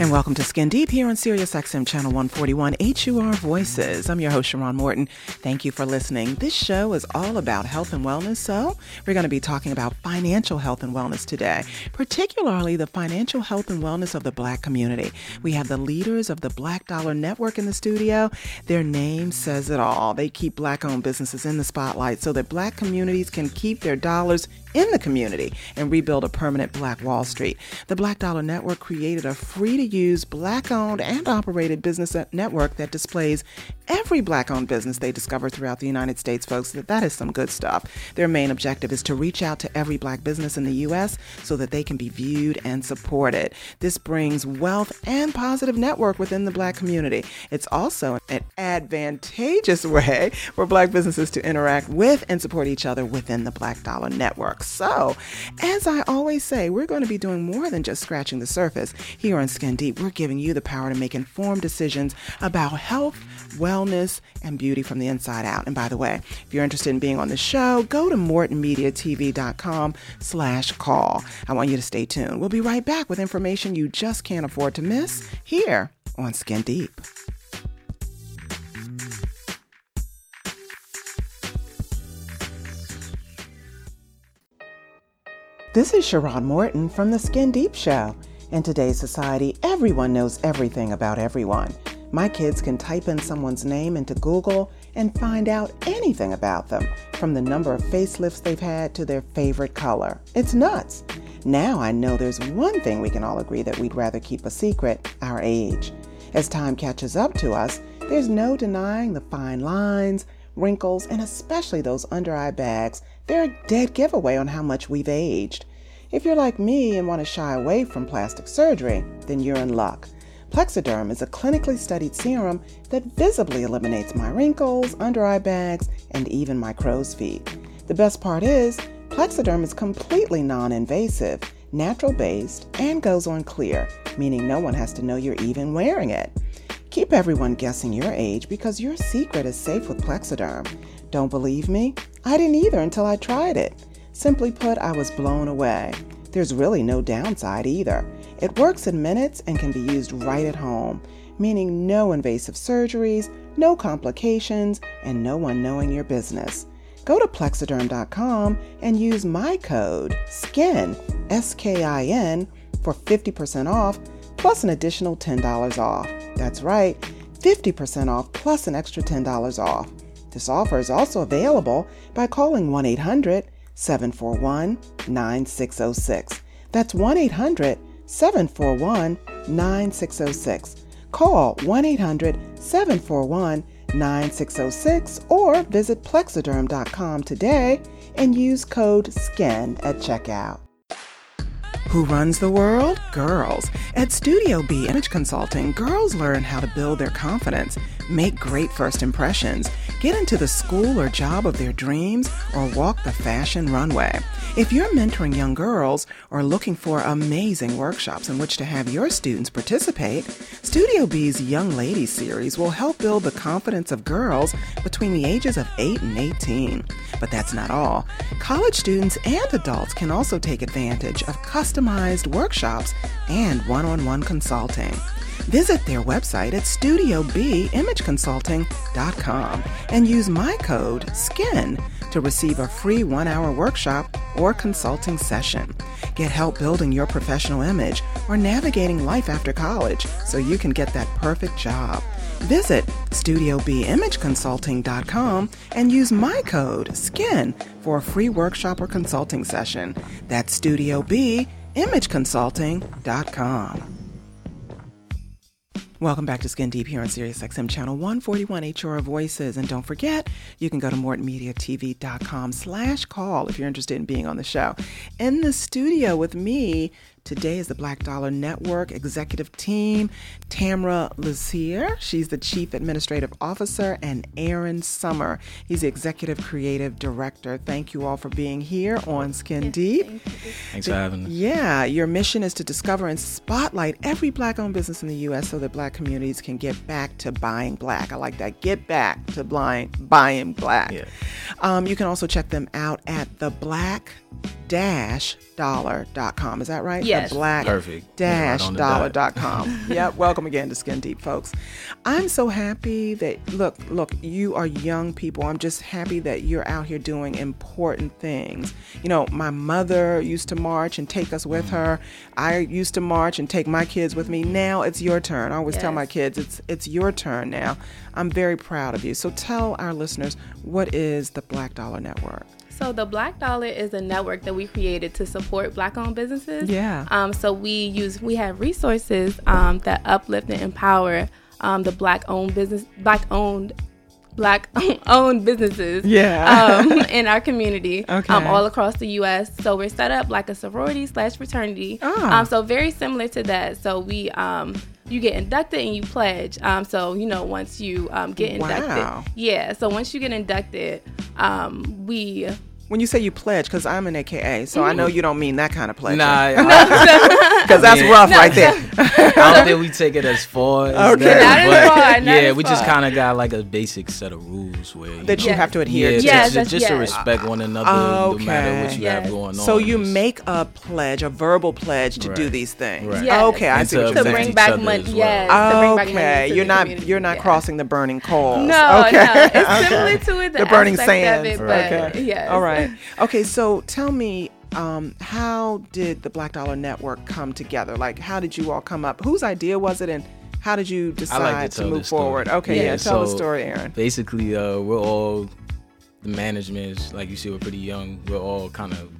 And welcome to Skin Deep here on Sirius XM Channel 141 HUR Voices. I'm your host, Sharon Morton. Thank you for listening. This show is all about health and wellness, so we're going to be talking about financial health and wellness today, particularly the financial health and wellness of the Black community. We have the leaders of the Black Dollar Network in the studio. Their name says it all. They keep Black owned businesses in the spotlight so that Black communities can keep their dollars in the community and rebuild a permanent Black Wall Street. The Black Dollar Network created a free to use Black owned and operated business network that displays every Black owned business they discover throughout the United States, folks. That, that is some good stuff. Their main objective is to reach out to every Black business in the U.S. so that they can be viewed and supported. This brings wealth and positive network within the Black community. It's also an advantageous way for Black businesses to interact with and support each other within the Black Dollar Network. So, as I always say, we're going to be doing more than just scratching the surface. Here on Skin Deep, we're giving you the power to make informed decisions about health, wellness, and beauty from the inside out. And by the way, if you're interested in being on the show, go to mortonmediatv.com slash call. I want you to stay tuned. We'll be right back with information you just can't afford to miss here on Skin Deep. This is Sharon Morton from the Skin Deep Show. In today's society, everyone knows everything about everyone. My kids can type in someone's name into Google and find out anything about them, from the number of facelifts they've had to their favorite color. It's nuts. Now I know there's one thing we can all agree that we'd rather keep a secret our age. As time catches up to us, there's no denying the fine lines, wrinkles, and especially those under eye bags. They're a dead giveaway on how much we've aged. If you're like me and want to shy away from plastic surgery, then you're in luck. Plexaderm is a clinically studied serum that visibly eliminates my wrinkles, under eye bags, and even my crow's feet. The best part is, Plexaderm is completely non invasive, natural based, and goes on clear, meaning no one has to know you're even wearing it. Keep everyone guessing your age because your secret is safe with Plexaderm. Don't believe me? I didn't either until I tried it. Simply put, I was blown away. There's really no downside either. It works in minutes and can be used right at home, meaning no invasive surgeries, no complications, and no one knowing your business. Go to plexaderm.com and use my code SKIN, S K I N, for 50% off plus an additional $10 off. That's right, 50% off plus an extra $10 off. This offer is also available by calling 1 800 741 9606. That's 1 800 741 9606. Call 1 800 741 9606 or visit plexaderm.com today and use code SKIN at checkout. Who runs the world? Girls. At Studio B Image Consulting, girls learn how to build their confidence, make great first impressions, get into the school or job of their dreams, or walk the fashion runway. If you're mentoring young girls or looking for amazing workshops in which to have your students participate, Studio B's Young Ladies series will help build the confidence of girls between the ages of 8 and 18. But that's not all. College students and adults can also take advantage of customized workshops and one on one consulting. Visit their website at studiobimageconsulting.com and use my code SKIN to receive a free one hour workshop or consulting session. Get help building your professional image or navigating life after college so you can get that perfect job. Visit studiobimageconsulting.com and use my code SKIN for a free workshop or consulting session. That's studiobimageconsulting.com. Welcome back to Skin Deep here on Sirius XM Channel 141 HUR Voices. And don't forget, you can go to mortonmediatv.com slash call if you're interested in being on the show. In the studio with me Today is the Black Dollar Network executive team. Tamra Lazier, she's the Chief Administrative Officer, and Aaron Summer, he's the Executive Creative Director. Thank you all for being here on Skin yes, Deep. Thank Thanks for having me. Yeah, your mission is to discover and spotlight every black owned business in the U.S. so that black communities can get back to buying black. I like that. Get back to blind, buying black. Yeah. Um, you can also check them out at the Black dash dollar.com. Is that right? Yes. The black Perfect. dash Right dot. dollar.com. yep. Welcome again to Skin Deep, folks. I'm so happy that, look, look, you are young people. I'm just happy that you're out here doing important things. You know, my mother used to march and take us with her. I used to march and take my kids with me. Now it's your turn. I always tell my kids it's it's your turn now. I'm very proud of you. So tell our listeners what is the Black Dollar Network? So the Black Dollar is a network that we created to support Black-owned businesses. Yeah. Um, so we use we have resources um, that uplift and empower um, the Black-owned business, Black-owned, Black-owned businesses. Yeah. um, in our community. Okay. Um, all across the U.S. So we're set up like a sorority slash fraternity. Ah. Um, so very similar to that. So we um. You get inducted and you pledge. Um, so you know once you um, get inducted, Wow. yeah. So once you get inducted, um, we When you say you pledge, because I'm an AKA, so I know mm-hmm. you don't mean that kind of pledge. Nah, because that's Yeah. rough right there. I don't think we take it as far as Okay. that. Not as but far, not yeah, as we just kind of got like a basic set of rules where you that know, you have to adhere yeah, to. Yes, just, that's- just to respect one another, no ah, matter what you Yes. have going on. So you make a pledge, a verbal pledge to do these things. Right. Yes. Okay, I And see what to you're to bring back other money. well. Yes. to bring back money Okay, you're not community. you're not crossing the burning coals. No, okay. no, it's Okay. similar to it. The, the burning aspect sands. Of it, but okay. yes. All right. Okay, so tell me, um, how did the Black Dollar Network come together? Like, how did you all come up? Whose idea was it, and how did you decide like to, to, move forward? Okay, yeah, Yeah, tell the story, Aaron. Basically, uh, we're all the management. is- Like you see, we're pretty young. We're all kind of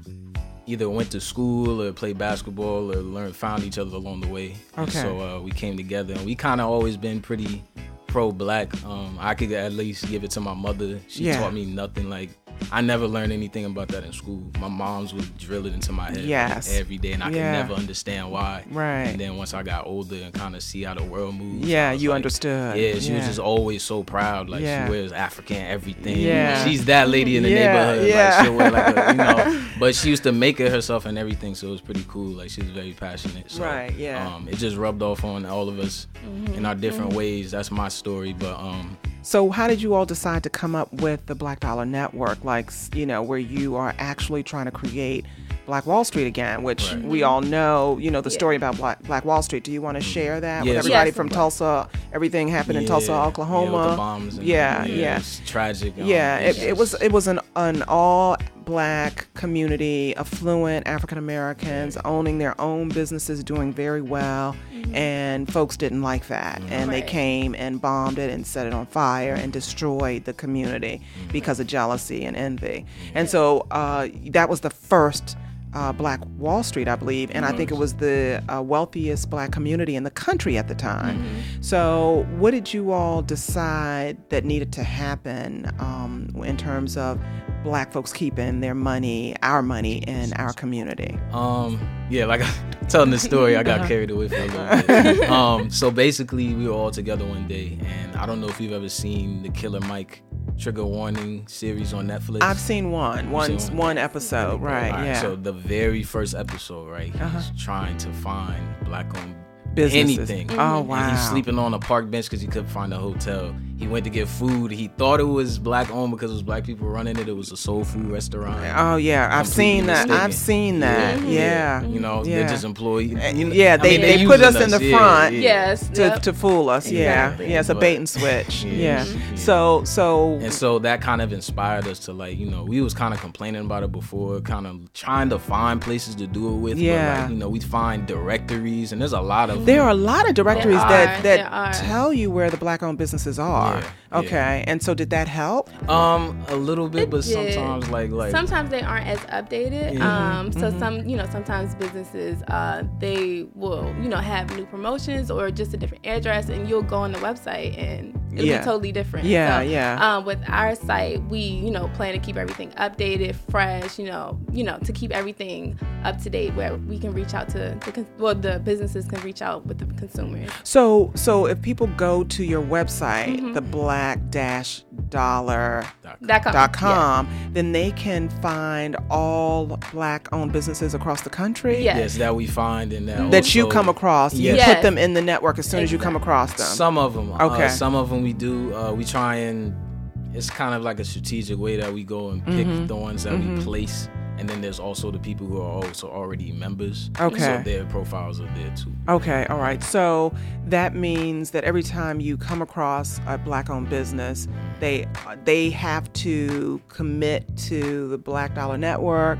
either went to school or played basketball or learned found each other along the way. And Okay. so uh, we came together, and we kind of always been pretty pro-black. Um, I could at least give it to my mother. She Yeah. taught me nothing like. I never learned anything about that in school. My mom's would drill it into my head Yes. every day, and I Yeah. could never understand why. Right. And then once I got older and kind of see how the world moves, Yeah, you like- understood. Yeah, she Yeah. was just always so proud. Like Yeah. she wears African everything. Yeah. she's that lady in the neighborhood. yeah. Like she'll wear like a, you know. But she used to make it herself and everything, so it was pretty cool. Like she was very passionate. So, Right, yeah. Um, it just rubbed off on all of us in our different ways. That's my story, but um, So, how did you all decide to come up with the Black Dollar Network? Like, you know, where you are actually trying to create Black Wall Street again, which Right. we all know, you know, the Yeah. story about Black, Black Wall Street. Do you want to share that with everybody Yes. from Tulsa? Everything happened in Tulsa, Oklahoma. Yeah, with the bombs and- yeah, yeah. It's tragic. um, Yeah, it, it was it was an an all black community, affluent African Americans owning their own businesses, doing very well, and folks didn't like that, and they came and bombed it and set it on fire and destroyed the community because of jealousy and envy, and so uh, that was the first. Uh, Black Wall Street, I believe, and I think it was the uh, wealthiest black community in the country at the time. So, what did you all decide that needed to happen um, in terms of black folks keeping their money, our money, in our community? Um, yeah, like telling this story, I got carried away for a little bit. um, so basically, we were all together one day, and I don't know if you've ever seen the Killer Mike Trigger Warning series on Netflix. I've seen one, one, seen one? one episode, right? Alright, yeah. So the very first episode, right? He's Uh-huh. trying to find black-owned Businesses. anything. Oh And wow. he's sleeping on a park bench because he couldn't find a hotel. He went to get food. He thought it was black owned because it was black people running it. It was a soul food restaurant. Oh yeah, I've Completely seen that. mistaken. I've seen that. Yeah. You know, Yeah. they're just employees. Eh, you know, Yeah, I they, mean, they they're put using us in the yeah, front yeah. Yes. to, yep. to fool us. Yeah, Exactly. yeah, it's a bait and switch. Yeah. Mm-hmm. Yeah. So so And so that kind of inspired us to like, you know, we was kind of complaining about it before, kind of trying to find places to do it with. Yeah. But like, you know, we find directories, and there's a lot of There are a lot of directories There that are, that tell you where the black-owned businesses are. Yeah, yeah. okay, and so did that help? um a little bit, It but did. sometimes like like sometimes they aren't as updated. Yeah. Um, so some, you know, sometimes businesses uh, they will, you know, have new promotions or just a different address, and you'll go on the website and it'll Yeah. be totally different. Yeah, So, yeah. Um, with our site, we, you know, plan to keep everything updated, fresh. You know, you know, to keep everything up to date, where we can reach out to the con- well, the businesses can reach out with the consumers. So, so if people go to your website, Mm-hmm. the Black Dash Dollar That com- dot com, then they can find all black-owned businesses across the country Yeah. yes that we find and that that you come across. You Yes. put them in the network as soon as you come across them. Some of them. Okay. Uh, some of them we do. Uh, we try and it's kind of like a strategic way that we go and pick Mm-hmm. the ones that we place and then there's also the people who are also already members. Okay. So their profiles are there too. Okay, all right. So that means that every time you come across a black-owned business, they they have to commit to the Black Dollar Network,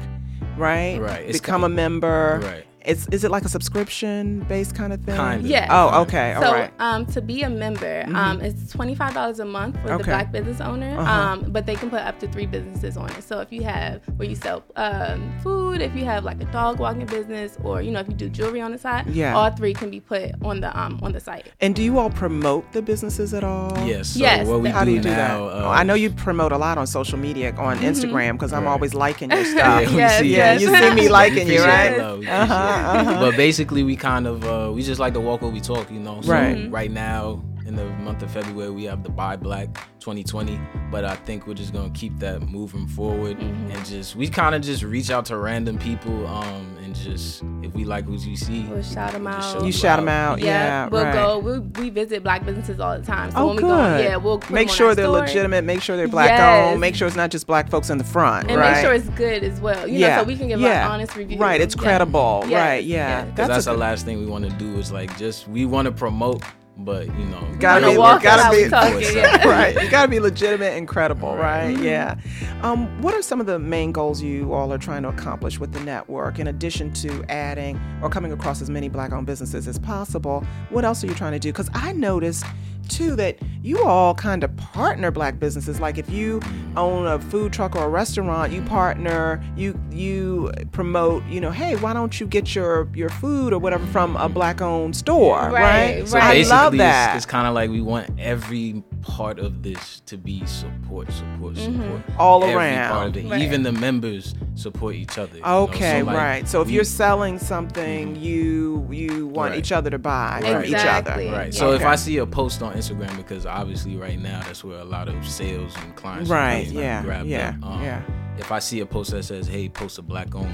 right? Right. Become a member. Right. It's is it like a subscription based kind of thing? Kind of. Yes. Oh, okay. All so, right. um, to be a member, um, it's twenty five dollars a month for Okay. the black business owner. Uh-huh. Um, but they can put up to three businesses on it. So if you have where you sell um, food, if you have like a dog walking business, or you know if you do jewelry on the side, Yeah. all three can be put on the um on the site. And do you all promote the businesses at all? Yes. So Yes, what we How do you do now, that? Oh, I know you promote a lot on social media on Instagram because I'm Right. always liking your stuff. we Yes, see yeah, you see me liking you, right? love, Uh-huh, appreciate it. Uh-huh. But basically, we kind of uh, we just like to walk where we talk, you know. So Right. Right now, in the month of February, we have the Buy Black 2020. But I think we're just gonna keep that moving forward Mm-hmm. and just we kind of just reach out to random people um and just if we like who you see, We'll shout 'em we'll out. show You shout them out. Yeah, Yeah, we'll right. go. We, we visit black businesses all the time. So Oh, when we good. go, yeah, we'll put make them on sure they're story. legitimate. Make sure they're black Yes. owned. Make sure it's not just black folks in the front, and right? make sure it's good as well. You know, so we can give yeah. an honest review. Right, it's credible. Yes, Right, yeah. yes. Because that's, a the last thing we want to do is like just we want to promote, but you know, Gotta wanna be, walk gotta be, talking, yeah. right. You gotta be legitimate and credible, right? Right. Yeah. Um, what are some of the main goals you all are trying to accomplish with the network? In addition to adding or coming across as many black-owned businesses as possible, what else are you trying to do? Because I noticed too that you all kind of partner black businesses. Like if you own a food truck or a restaurant, you partner, you you promote, you know, hey, why don't you get your your food or whatever from a black-owned store, right? Right, So right. I basically, love it's- that. It's, kind of like we want every part of this to be support, support, support. All Every around. part of it. Right. Even the members support each other. you know? Okay, So, like, right. So if we- you're selling something, you you want Right. each other to buy from Right. each other. Right. So if I see a post on Instagram, because obviously right now that's where a lot of sales and clients are Right, coming, like, yeah, grab yeah, them. Um, yeah. If I see a post that says, "Hey, post a black-owned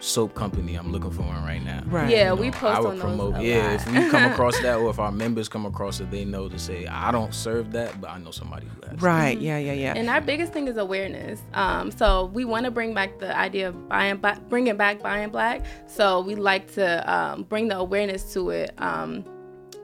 soap company," I'm looking for one right now. Right. Yeah, You we post I would on those promote. a yeah, lot. if we come across that, or if our members come across it, they know to say, "I don't serve that, but I know somebody who has." Right. Yeah. Yeah. Yeah. And our biggest thing is awareness. Um, so we want to bring back the idea of buying, black, bringing back buying black. So we like to um, bring the awareness to it. Um,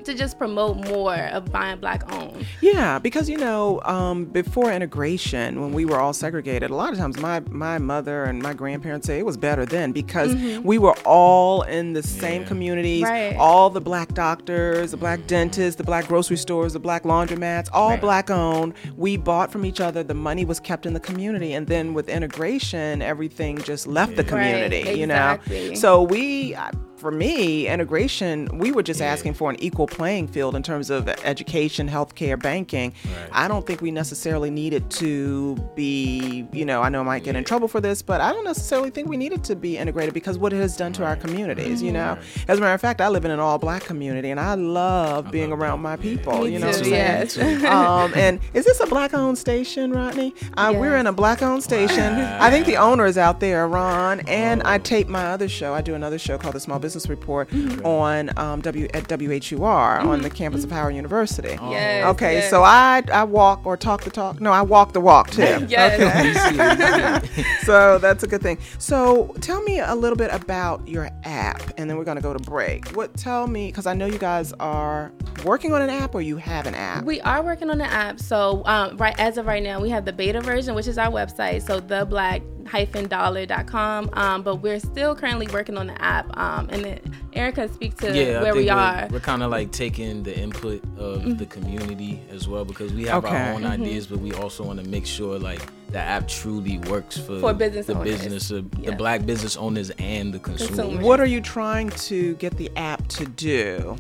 to just promote more of buying black owned. Yeah, because you know, um, before integration, when we were all segregated, a lot of times my my mother and my grandparents say it was better then because we were all in the same Yeah. communities. Right. All the black doctors, the black dentists, the black grocery stores, the black laundromats, all Right. black owned. We bought from each other. The money was kept in the community, and then with integration, everything just left the community. Right, You know, exactly. so we. I- For me, integration, we were just asking for an equal playing field in terms of education, healthcare, banking. Right. I don't think we necessarily needed to be, you know, I know I might get in trouble for this, but I don't necessarily think we needed to be integrated because what it has done to our communities, you know. As a matter of fact, I live in an all black community and I love being love around my people, Me you know too, what I'm saying? yes. um, and is this a black owned station, Rodney? Uh, We're in a black owned station. I think the owner is out there, Ron, and I tape my other show. I do another show called the Small Business Report on um, W at WHUR on the campus of Howard University. Yes, Okay, yes. so I I walk or talk the talk. No, I walk the walk too. Yes. You see, you see. So that's a good thing. So tell me a little bit about your app, and then we're gonna go to break. What? Tell me, because I know you guys are working on an app, or you have an app. We are working on an app. So um, right as of right now, we have the beta version, which is our website. So the black dollar.com um, but we're still currently working on the app um, and then erica speak to yeah, I where think we we're, are We're kind of like taking the input of the community as well because we have Okay. our own ideas, but we also want to make sure like the app truly works for, For business the owners. business, of, Yeah. the black business owners and the consumer. Consumers. What are you trying to get the app to do?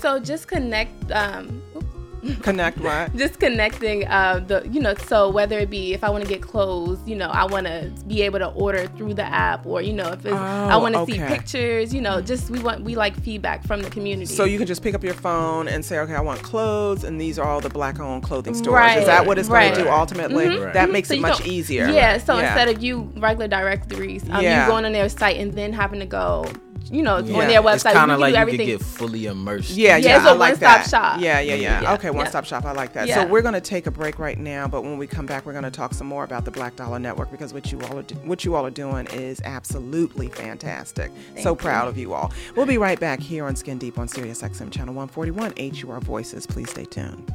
so just connect um, oops. Connect what? just connecting uh, the you know so whether it be if i want to get clothes you know i want to be able to order through the app or you know if it's, i Oh, want to see pictures you know just we want we like feedback from the community So you can just pick up your phone and say, okay, I want clothes, and these are all the black-owned clothing stores. Right, Is that what it's going to do ultimately? Mhm. That Mhm. makes So it much easier. Yeah, so Yeah. instead of you regular directories, um, Yeah. you going on their site and then having to go you know, Yeah. on their website. It's kind of can like do you everything. could get fully immersed. Yeah, Yeah, yeah, it's a I like one-stop that. shop. Yeah, yeah, yeah. Yeah. Okay, one stop shop. I like that. Yeah. So we're going to take a break right now, but when we come back, we're going to talk some more about the Black Dollar Network because what you all are do- what you all are doing is absolutely fantastic. so proud of you all. We'll be right back here on Skin Deep on Sirius XM channel 141 HUR Voices. Please stay tuned.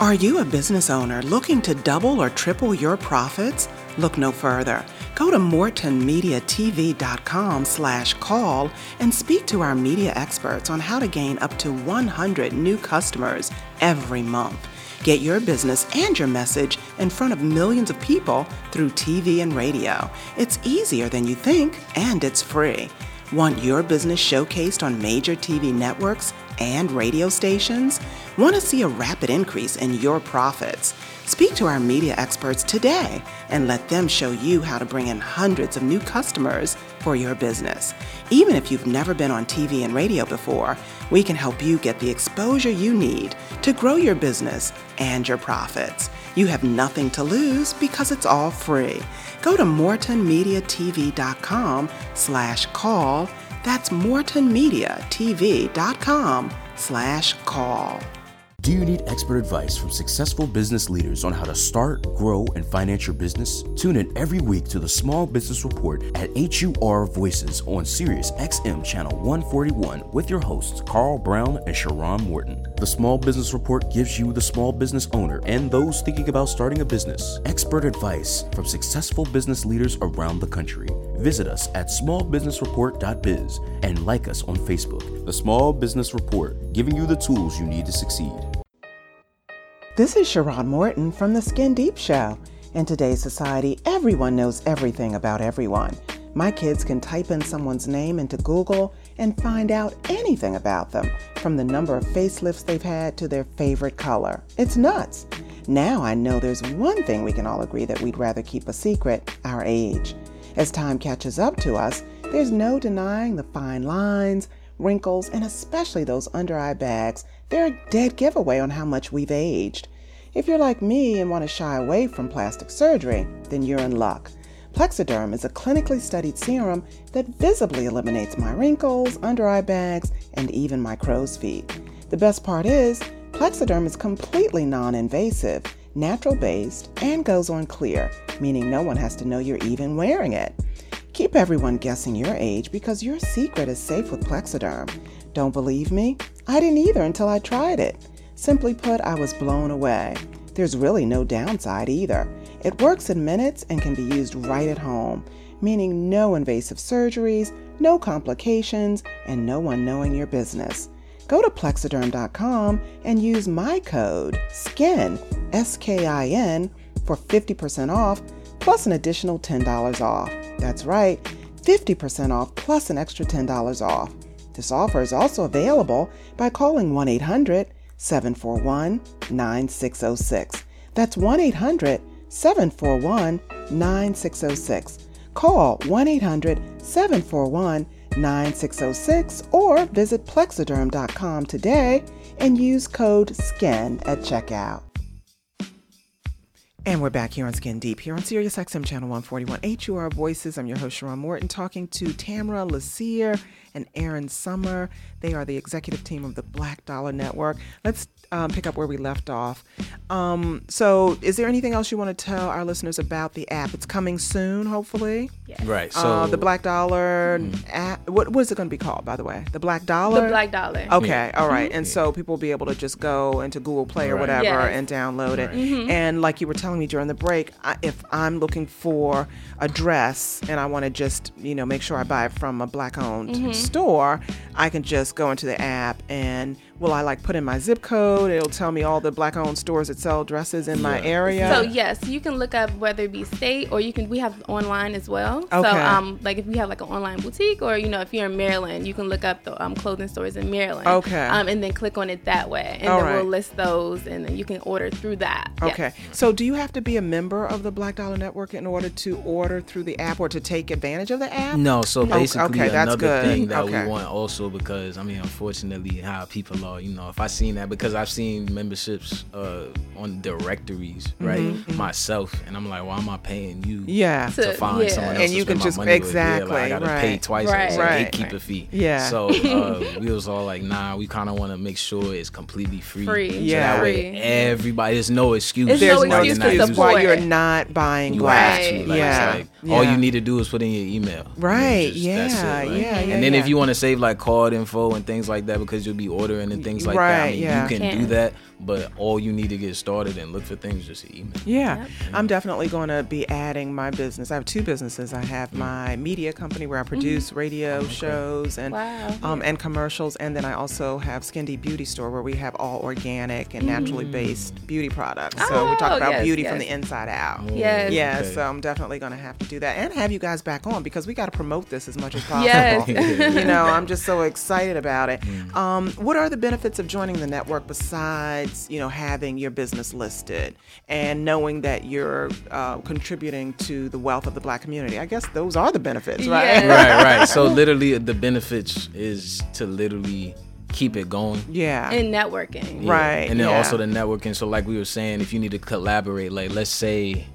Are you a business owner looking to double or triple your profits? Look no further. Go to mortonmediatv.com slash call and speak to our media experts on how to gain up to 100 new customers every month. Get your business and your message in front of millions of people through TV and radio. It's easier than you think, and it's free. Want your business showcased on major TV networks and radio stations? Want to see a rapid increase in your profits? Speak to our media experts today and let them show you how to bring in hundreds of new customers for your business. Even if you've never been on TV and radio before, we can help you get the exposure you need to grow your business and your profits. You have nothing to lose because it's all free. Go to mortonmediatv.com slash call. That's mortonmediatv.com slash call. Do you need expert advice from successful business leaders on how to start, grow, and finance your business? Tune in every week to the Small Business Report at HUR Voices on Sirius XM Channel 141 with your hosts Carl Brown and Sharon Morton. The Small Business Report gives you, the small business owner, and those thinking about starting a business, expert advice from successful business leaders around the country. Visit us at smallbusinessreport.biz and like us on Facebook. The Small Business Report, giving you the tools you need to succeed. This is Sharon Morton from the Skin Deep Show. In today's society, everyone knows everything about everyone. My kids can type in someone's name into Google and find out anything about them, from the number of facelifts they've had to their favorite color. It's nuts. Now I know there's one thing we can all agree that we'd rather keep a secret our age. As time catches up to us, there's no denying the fine lines, wrinkles, and especially those under eye bags. They're a dead giveaway on how much we've aged. If you're like me and want to shy away from plastic surgery, then you're in luck. Plexaderm is a clinically studied serum that visibly eliminates my wrinkles, under eye bags, and even my crow's feet. The best part is, Plexaderm is completely non invasive, natural based, and goes on clear, meaning no one has to know you're even wearing it. Keep everyone guessing your age because your secret is safe with Plexaderm. Don't believe me? I didn't either until I tried it. Simply put, I was blown away. There's really no downside either. It works in minutes and can be used right at home, meaning no invasive surgeries, no complications, and no one knowing your business. Go to plexaderm.com and use my code SKIN, S K I N, for 50% off plus an additional $10 off. That's right, 50% off plus an extra $10 off. This offer is also available by calling 1 800 741 9606. That's 1 800 741 9606. Call 1 800 741 9606 or visit plexaderm.com today and use code SKIN at checkout. And we're back here on Skin Deep, here on Sirius XM Channel 141 HUR Voices. I'm your host, Sharon Morton, talking to Tamara Lassier and Aaron Summer. They are the executive team of the Black Dollar Network. Let's um, pick up where we left off. Um, so, is there anything else you want to tell our listeners about the app? It's coming soon, hopefully. Yes. Right. So uh, the Black Dollar app. What, what is it going to be called, by the way? The Black Dollar? The Black Dollar. Okay, all right. And so people will be able to just go into Google Play or Right. whatever Yes. and download it. And like you were telling me during the break, I, if I'm looking for a dress and I want to just, you know, make sure I buy it from a black owned mm-hmm. store, I can just go into the app and will I like put in my zip code? It'll tell me all the black owned stores that sell dresses in my Yeah. area. So yes, you can look up whether it be state or you can. We have online as well. Okay. So um, like if we have like an online boutique or you know if you're in Maryland, you can look up the um, clothing stores in Maryland. Okay. Um, and then click on it that way, and All then right. we'll list those, and then you can order through that. Yes. Okay. So do you have to be a member of the Black Dollar Network in order to order through the app or to take advantage of the app? No, so basically okay, that's another good. thing that Okay. we want also because I mean, unfortunately, how people uh, you know, if I seen that because I've seen memberships uh, on directories, right? Myself, and I'm like, why am I paying you? Yeah. To To- find yeah. someone else And to you can my just- money exactly, Yeah, like I gotta right. pay twice. Right. It's a Right, gatekeeper right. fee. Yeah. So uh, we was all like, nah, we kind of want to make sure it's completely free. Free. So Yeah. that way Free. everybody, there's no excuse. There's There's no no why you're excuse not to why you're not buying you black. have to. Like, yeah. it's like, All you need to do is put in your email. Right, And that's yeah, it, like- yeah, yeah, And then if you want to save like card info and things like that because you'll be ordering and things like that, I mean, yeah. you can do that. But all you need to get started and look for things just to email. Yeah, Yep. I'm definitely going to be adding my business. I have two businesses. I have my media company where I produce radio shows and Wow. um, and commercials, and then I also have Skin Deep Beauty Store where we have all organic and naturally based beauty products. So we talk Oh, about yes, beauty from the inside out. Yes. Yeah, Okay. so I'm definitely going to have to do that and have you guys back on because we got to promote this as much as possible. Yes. you know, I'm just so excited about it. Um, what are the benefits of joining the network besides, you know, having your business listed and knowing that you're uh, contributing to the wealth of the black community? I guess those are the benefits, right? Yes. right, right. So literally, the benefits is to literally keep it going. Yeah. in networking. Yeah. Right, And then yeah. also the networking. So like we were saying, if you need to collaborate, like let's say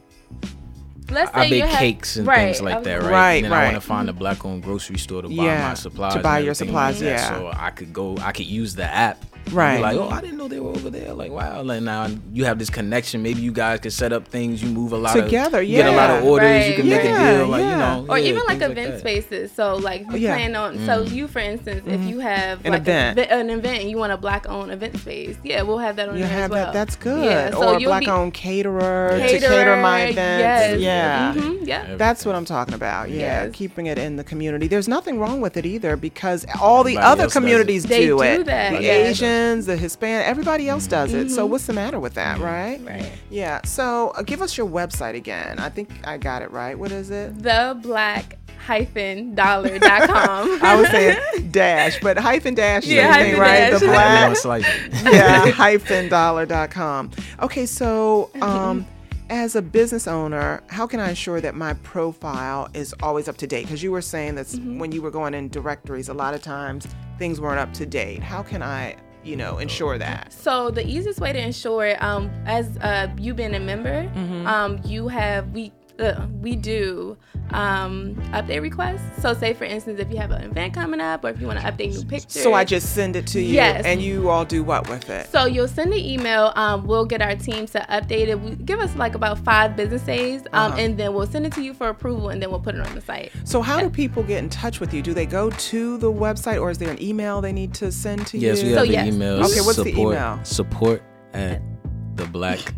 Let's say I you bake have, cakes and right, things like that, right? Right, And then I want to find a black-owned grocery store to buy Yeah, my supplies. to buy your supplies, like that. yeah. So I could go, I could use the app. And be Right. like, oh, I didn't know they were over there. Like, wow. Like now you have this connection. Maybe you guys could set up things. You move a lot Together, of, get a lot of yeah. orders. You Right. can make a deal. Like yeah. you know, or yeah, even like event that. spaces. So like if you Yeah. plan on, so you for instance, if you have Mm. An like event. A, an event, and you want a black owned event space, yeah, we'll have that on You there have as well. that. That's good. Yeah, so or a you'll black be- owned caterer, to cater my events. yes. Yeah. Mhm, yeah. That's what I'm talking about. Yeah, Yes. keeping it in the community. There's nothing wrong with it either because all the other else does it. communities They do do it. that, The yeah. Asians, the Hispanic, everybody else does it. So what's the matter with that, right? Right. Yeah. So uh, give us your website again. I think I got it right. What is it? The black hyphen dollar.com. I was saying dash, but hyphen dash is Yeah, hyphen right? dash. The black want to slice it. yeah, hyphen dollar.com. Okay, so um, as a business owner, how can I ensure that my profile is always up to date? Because you were saying that when you were going in directories, a lot of times things weren't up to date. How can I, you know, ensure that? So the easiest way to ensure it, um, as uh, you being a member, Mm-hmm. um, you have we uh, we do um, update requests. So say for instance, if you have an event coming up, or if you want to update new pictures. So I just send it to you, Yes. and you all do what with it? So you'll send an email. Um, we'll get our team to update it. We, give us like about five business days, um, Uh-huh. and then we'll send it to you for approval, and then we'll put it on the site. So how do people get in touch with you? Do they go to the website, or is there an email they need to send to Yes, you? we So have the yes. email. Okay, what's the support, email? Support at the black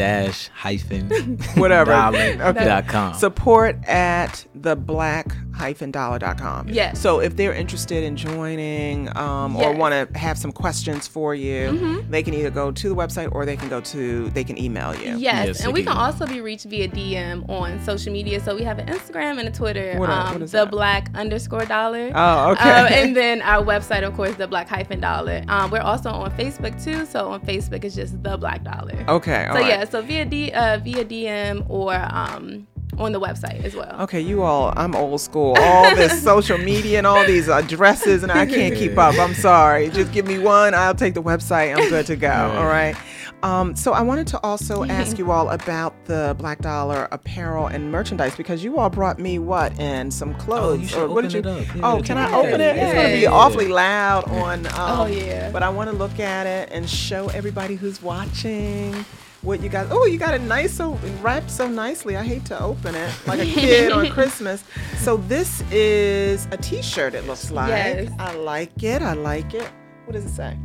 dash hyphen Whatever. dollar Okay. dot com. support at the black hyphen dollar.com. Yes. So if they're interested in joining um, or Yes. Mm-hmm. want to have some questions for you, they can either go to the website or they can go to, they can email you. Yes, Yes, and we can can email. also be reached via DM on social media. So we have an Instagram and a Twitter, What are- um, what is the that? black underscore dollar. Oh, okay. Um, and then our website, of course, the black hyphen dollar. Um, we're also on Facebook too. So on Facebook, it's just the black dollar. okay. so right. yeah, so via D, uh, via DM or um, on the website as well. Okay, you all, I'm old school. All this social media and all these addresses, and I can't keep up. I'm sorry. Just give me one. I'll take the website. I'm good to go. All right. Um, so I wanted to also ask you all about the Black Dollar apparel and merchandise because you all brought me what and some clothes. you should or what did open you? it up. Yeah, oh, can can I open it? It's gonna be awfully loud on. Um, Oh, yeah. But I want to look at it and show everybody who's watching what you got. Oh, you got it nice, so wrapped so nicely. I hate to open it like a kid on Christmas. So this is a T-shirt. It looks like. Yes. I like it. I like it. What does it say?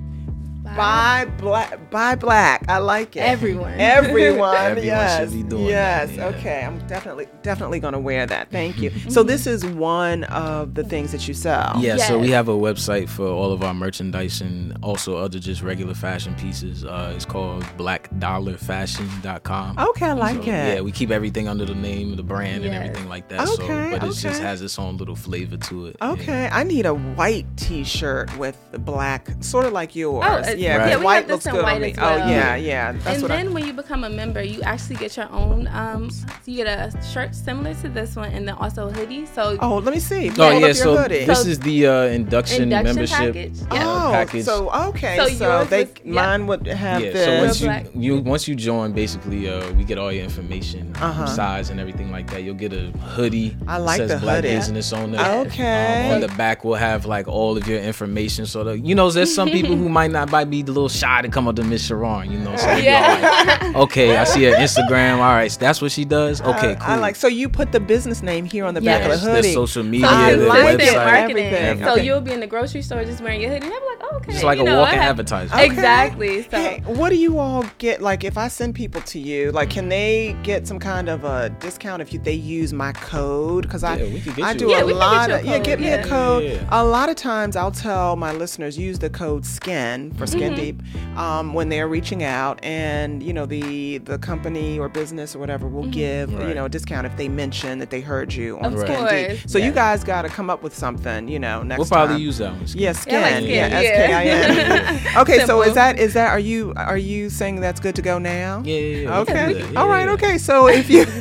Bye. Buy black. Buy black. I like it. Everyone. Everyone. Everyone yes. should be doing yes. that, yeah. Okay. I'm definitely definitely gonna wear that. Thank you. so this is one of the things that you sell. Yeah, so we have a website for all of our merchandise and also other just regular fashion pieces. Uh, it's called blackdollarfashion.com. Okay. I like So, it. Yeah, we keep everything under the name of the brand and everything like that. Okay, so, but it just has its own little flavor to it. yeah. Okay, I need a white T-shirt with black, sort of like yours. Oh, Yes. Yeah, Right. Yeah, the we white have this looks in good white on me. as Oh yeah, yeah. That's and what then I. when you become a member, you actually get your own. Um, you get a shirt similar to this one, and then also a hoodie. So Oh, let me see. Oh yeah, so hoodie. this So- is the uh, induction, induction membership package. uh, Yeah. Oh, package. so okay, So so, yours they was- yeah. mine would have yeah, this. so once you, Black. you once you join, basically, uh, we get all your information, Uh-huh. size and everything like that. You'll get a hoodie. I that like says the Black hoodie. Business Owner. Okay. Um, on the back, we'll have like all of your information. So that you know, there's some people who might not might be a little shy to come up to Miss Sharon. You know, so they be all Yeah. like, okay, I see her Instagram. All right, so that's what she does. Okay, cool. I like. So you put the business name here on the back of Yes, the the hoodie. social media, So I the like consistent it. website. marketing. Everything. So Okay. you'll be in the grocery store just wearing your hoodie, and they'll be like, okay. It's like you a know, walking I have- advertisement. Okay. Exactly. So Hey, what do you all get? Like, if I send people to you, like, can they get some kind of a discount if you, they use my code? Because I, Yeah, we could get I do a a Yeah, get lot you a of yeah. code, Get me yeah. a code. Yeah. A lot of times, I'll tell my listeners use the code SKIN for Skin Mm-hmm. Deep um, when they're reaching out, and you know the the company or business or whatever will give you know a discount if they mention that they heard you on Of Skin course. Deep. So you guys got to come up with something, you know, next time. We'll probably time. use that one. Yeah, skin. Yeah, like skin, yeah, yeah. S-K-I-N. okay, so is that is that are you are you saying that's good to go now? Yeah, yeah, yeah. Okay. Yeah, All right. yeah, yeah. Okay. So if you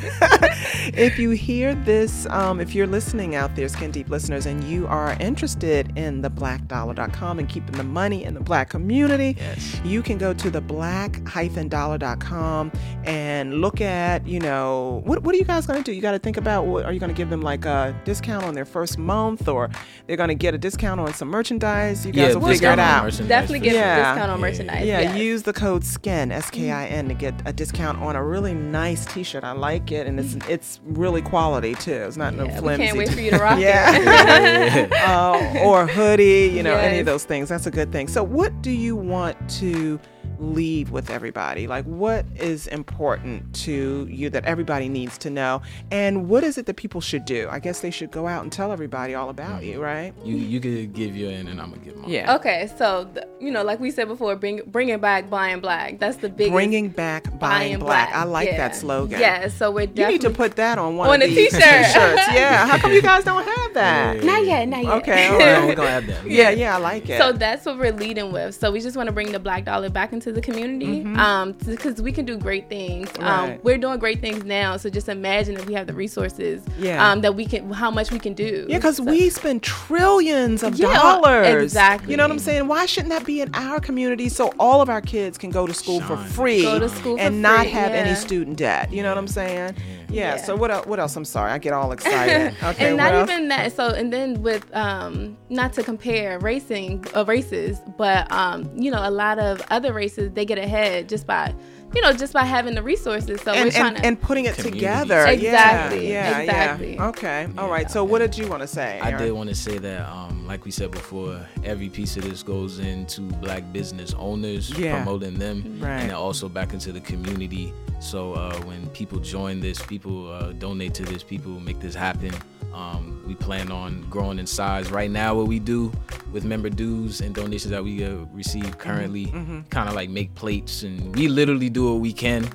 if you hear this, um, if you're listening out there, Skin Deep listeners, and you are interested in the blackdollar.com and keeping the money in the black community, Yes. you can go to the black-dollar.com and look at, you know, what, what are you guys going to do? You got to think about what are you going to give them like a discount on their first month or they're going to get a discount on some merchandise? You guys Yeah, will figure it out. definitely get sure. Yeah. a discount on Yeah. merchandise. Yeah, yes. use the code SKIN S K I N to get a discount on a really nice T-shirt. I like it, and it's it's really quality too. It's not no Yeah, we flimsy. can't wait for you to rock it. yeah, uh, or hoodie. You know, any of those things. That's a good thing. So, what do you want to leave with everybody? Like, what is important to you that everybody needs to know, and what is it that people should do? I guess they should go out and tell everybody all about you, mm-hmm. right? You you could give your and then I'm gonna give mine. Yeah. Okay, so the, you know, like we said before, bring bringing back buying black. That's the big Bringing back buying black. I like yeah. that slogan. Yeah, so we're You definitely need to put that on one On of a these t-shirt. shirts. Yeah. How come you guys don't have that? not yet, not yet. Okay. All Yeah, right. we're gonna have that. Yeah, yeah, I like it. So that's what we're leading with. So we just want to bring the black dollar back into the community, um, because we can do great things. Um, Mm-hmm. We're doing great things now. So just imagine if we have the resources, Yeah. um, that we can, how much we can do. yeah, because So- we spend trillions of Yeah, dollars. exactly. You know what I'm saying? Why shouldn't that be in our community so all of our kids can go to school for free, Go to school for and not free, have any student debt? You know what I'm saying? Yeah. Yeah. So what else? What else? I'm sorry, I get all excited. Okay. and not else? even that. So, and then with um, not to compare racing uh, races, but um, you know, a lot of other races they get ahead just by, you know, just by having the resources. So we're and, trying and, to. and putting it Community. together. Exactly, Yeah, yeah, exactly. Yeah. Okay. All right. So what did you want to say? I did want to say that, um, like we said before, every piece of this goes into black business owners, Yeah. promoting them, Right. and also back into the community. So uh, when people join this, people uh, donate to this, people make this happen. Um, we plan on growing in size. Right now, what we do with member dues and donations that we uh, receive currently, Mm-hmm. kind of like make plates, and we literally do what we can.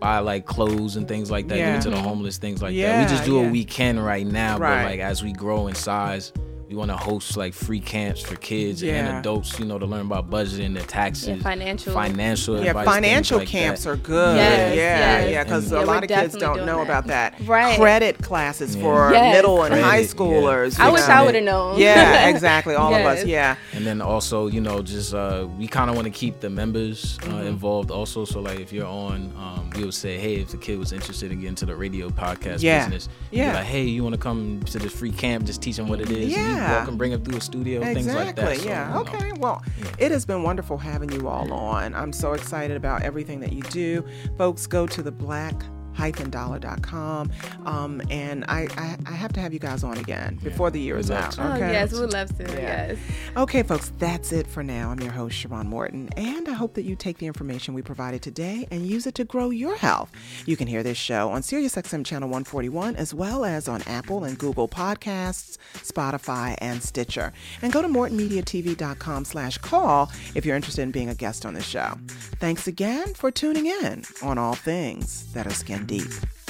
Buy like clothes and things like that, Yeah. give it to the homeless, things like that. We just do yeah. what we can right now, Right. but like as we grow in size, we want to host like free camps for kids Yeah. and adults, you know, to learn about budgeting, their taxes, Yeah, financial. financial Yeah, advice, financial like camps that. are good. Yes, yeah, yes. yeah, because Yeah, a lot of kids don't know that. about that. Right. Credit classes Yeah. for Yes. middle and Credit, high yeah. schoolers. I wish know. I would have known. Yeah, exactly. All of us. Yeah. And then also, you know, just uh, we kind of want to keep the members uh, Mm-hmm. involved also. So like, if you're on, um, we would say, hey, if the kid was interested in getting to the radio podcast Yeah. business, you'd Yeah. be like, hey, you want to come to this free camp? Just teach them what it is. And you Yeah. and bring them through a studio, things like that. So, yeah. you know. Okay. Well, it has been wonderful having you all on. I'm so excited about everything that you do. Folks, go to the black dollar.com um, and I, I I have to have you guys on again before the year is out. Oh okay yes, we would love to. Yeah. Yes. Okay, folks, that's it for now. I'm your host, Sharon Morton, and I hope that you take the information we provided today and use it to grow your health. You can hear this show on SiriusXM Channel 141 as well as on Apple and Google Podcasts, Spotify, and Stitcher. And go to mortonmediatv.com slash call if you're interested in being a guest on the show. Thanks again for tuning in on all things that are skin deep.